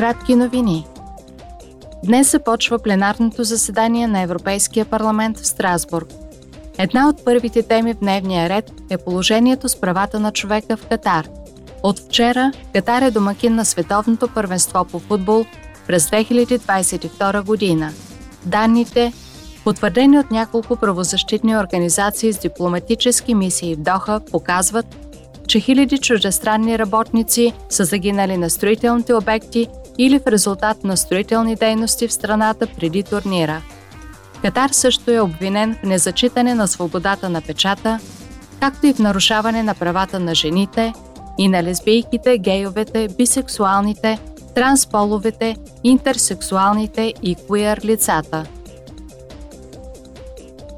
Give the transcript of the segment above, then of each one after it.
Кратки новини. Днес започва пленарното заседание на Европейския парламент в Страсбург. Една от първите теми в дневния ред е положението с правата на човека в Катар. От вчера Катар е домакин на Световното първенство по футбол през 2022 година. Данните, потвърдени от няколко правозащитни организации с дипломатически мисии в Доха, показват, че хиляди чуждестранни работници са загинали на строителните обекти или в резултат на строителни дейности в страната преди турнира. Катар също е обвинен в незачитане на свободата на печата, както и в нарушаване на правата на жените и на лесбийките, гейовете, бисексуалните, трансполовете, интерсексуалните и куер лицата.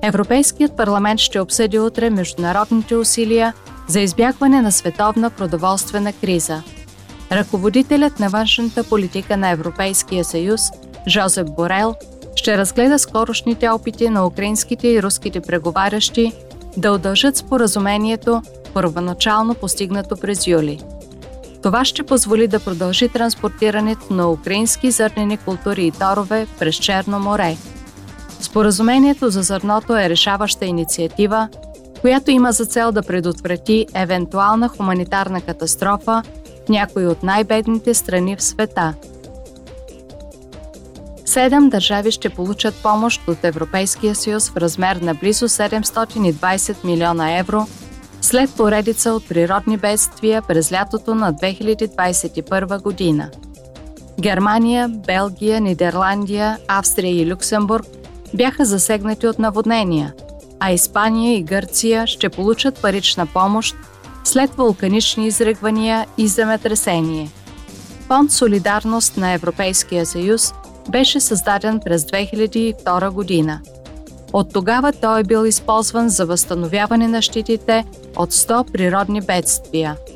Европейският парламент ще обсъди утре международните усилия за избягване на световна продоволствена криза. Ръководителят на външната политика на Европейския съюз, Жозеп Борел, ще разгледа скорошните опити на украинските и руските преговарящи да удължат споразумението, първоначално постигнато през юли. Това ще позволи да продължи транспортирането на украински зърнени култури и торове през Черно море. Споразумението за зърното е решаваща инициатива, която има за цел да предотврати евентуална хуманитарна катастрофа някои от най-бедните страни в света. Седем държави ще получат помощ от Европейския съюз в размер на близо 720 милиона евро след поредица от природни бедствия през лятото на 2021 година. Германия, Белгия, Нидерландия, Австрия и Люксембург бяха засегнати от наводнения – а Испания и Гърция ще получат парична помощ след вулканични изръгвания и земетресение. Фонд Солидарност на Европейския съюз беше създаден през 2002 година. От тогава той е бил използван за възстановяване на щитите от 100 природни бедствия –